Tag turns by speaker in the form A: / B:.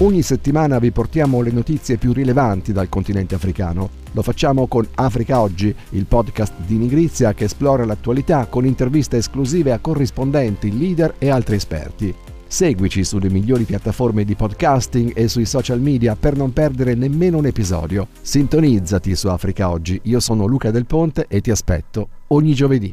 A: Ogni settimana vi portiamo le notizie più rilevanti dal continente africano. Lo facciamo con Africa Oggi, il podcast di Nigrizia che esplora l'attualità con interviste esclusive a corrispondenti, leader e altri esperti. Seguici sulle migliori piattaforme di podcasting e sui social media per non perdere nemmeno un episodio. Sintonizzati su Africa Oggi. Io sono Luca Del Ponte e ti aspetto ogni giovedì.